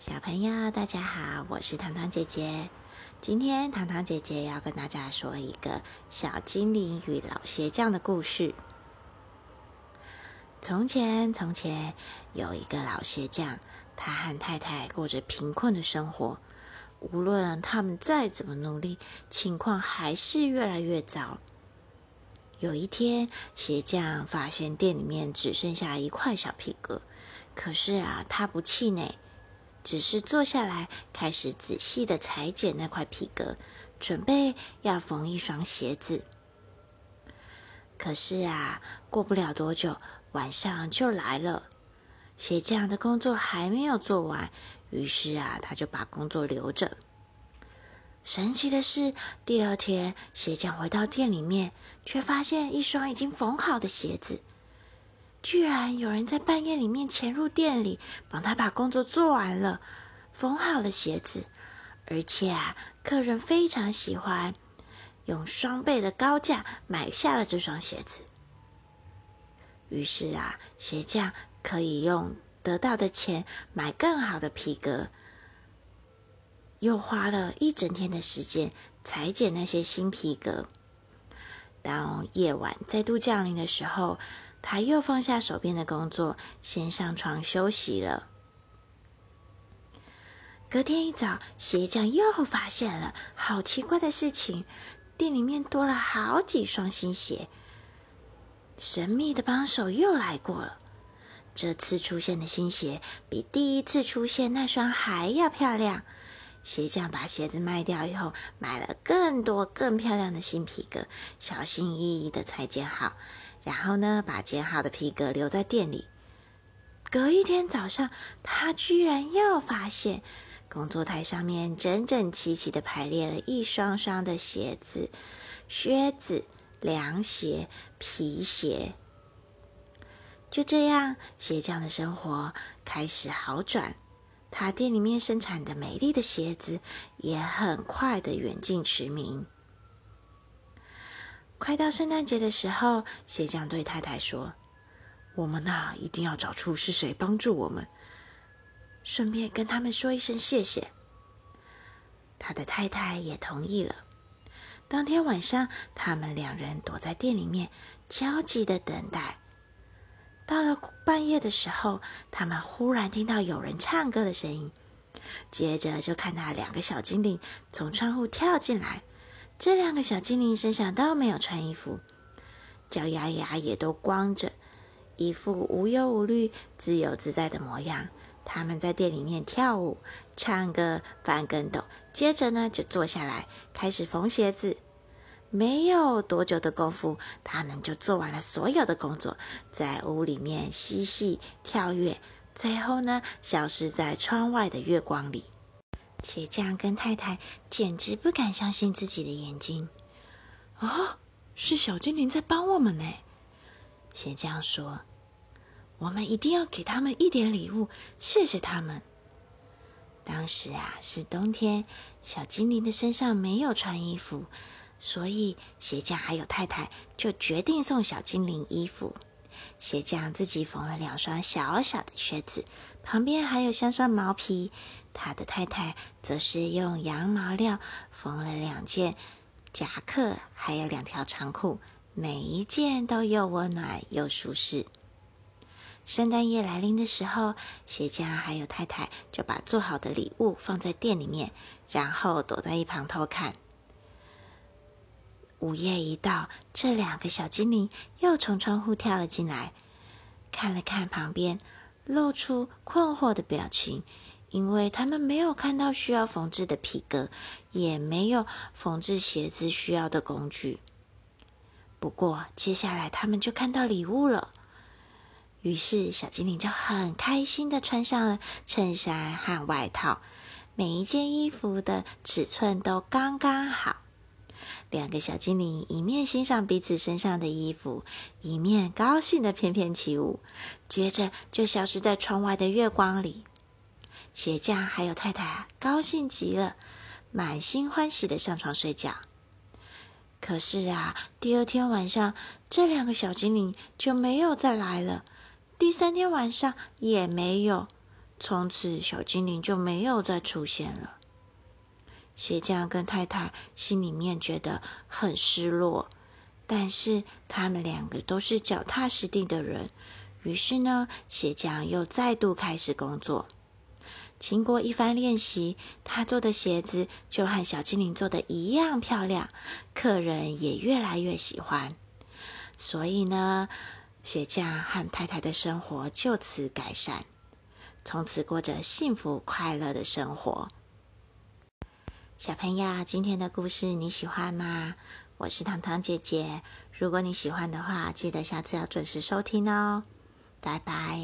小朋友，大家好，我是糖糖姐姐。今天糖糖姐姐要跟大家说一个小精灵与老鞋匠的故事。从前，从前有一个老鞋匠，他和太太过着贫困的生活。无论他们再怎么努力，情况还是越来越糟。有一天，鞋匠发现店里面只剩下一块小皮革，可是啊，他不气馁。只是坐下来，开始仔细的裁剪那块皮革，准备要缝一双鞋子。可是啊，过不了多久，晚上就来了。鞋匠的工作还没有做完，于是啊，他就把工作留着。神奇的是，第二天鞋匠回到店里面，却发现一双已经缝好的鞋子。居然有人在半夜里面潜入店里，帮他把工作做完了，缝好了鞋子，而且啊，客人非常喜欢，用双倍的高价买下了这双鞋子。于是啊，鞋匠可以用得到的钱买更好的皮革，又花了一整天的时间裁剪那些新皮革。当夜晚再度降临的时候，他又放下手边的工作，先上床休息了。隔天一早，鞋匠又发现了好奇怪的事情：店里面多了好几双新鞋。神秘的帮手又来过了，这次出现的新鞋比第一次出现那双还要漂亮。鞋匠把鞋子卖掉以后，买了更多更漂亮的新皮革，小心翼翼的裁剪好。然后呢，把剪好的皮革留在店里。隔一天早上，他居然又发现工作台上面整整齐齐的排列了一双双的鞋子、靴子、凉鞋、皮鞋。就这样，鞋匠的生活开始好转。他店里面生产的美丽的鞋子也很快的远近驰名。快到圣诞节的时候，鞋匠对太太说：“我们呐，一定要找出是谁帮助我们，顺便跟他们说一声谢谢。”他的太太也同意了。当天晚上，他们两人躲在店里面，焦急的等待。到了半夜的时候，他们忽然听到有人唱歌的声音，接着就看到两个小精灵从窗户跳进来。这两个小精灵身上都没有穿衣服，脚丫丫也都光着，一副无忧无虑、自由自在的模样。他们在店里面跳舞、唱歌、翻跟斗，接着呢就坐下来开始缝鞋子。没有多久的功夫，他们就做完了所有的工作，在屋里面嬉戏跳跃，最后呢消失在窗外的月光里。鞋匠跟太太简直不敢相信自己的眼睛。啊，是小精灵在帮我们呢！鞋匠说：“我们一定要给他们一点礼物，谢谢他们。”当时啊是冬天，小精灵的身上没有穿衣服，所以鞋匠还有太太就决定送小精灵衣服。鞋匠自己缝了两双小小的靴子，旁边还有三双毛皮。他的太太则是用羊毛料缝了两件夹克，还有两条长裤，每一件都又温暖又舒适。圣诞夜来临的时候，鞋匠还有太太就把做好的礼物放在店里面，然后躲在一旁偷看。午夜一到，这两个小精灵又从窗户跳了进来，看了看旁边，露出困惑的表情。因为他们没有看到需要缝制的皮革，也没有缝制鞋子需要的工具。不过，接下来他们就看到礼物了。于是，小精灵就很开心的穿上了衬衫和外套，每一件衣服的尺寸都刚刚好。两个小精灵一面欣赏彼此身上的衣服，一面高兴的翩翩起舞，接着就消失在窗外的月光里。鞋匠还有太太高兴极了，满心欢喜的上床睡觉。可是啊，第二天晚上，这两个小精灵就没有再来了。第三天晚上也没有，从此小精灵就没有再出现了。鞋匠跟太太心里面觉得很失落，但是他们两个都是脚踏实地的人，于是呢，鞋匠又再度开始工作。经过一番练习，他做的鞋子就和小精灵做的一样漂亮，客人也越来越喜欢。所以呢，鞋匠和太太的生活就此改善，从此过着幸福快乐的生活。小朋友，今天的故事你喜欢吗？我是糖糖姐姐，如果你喜欢的话，记得下次要准时收听哦。拜拜。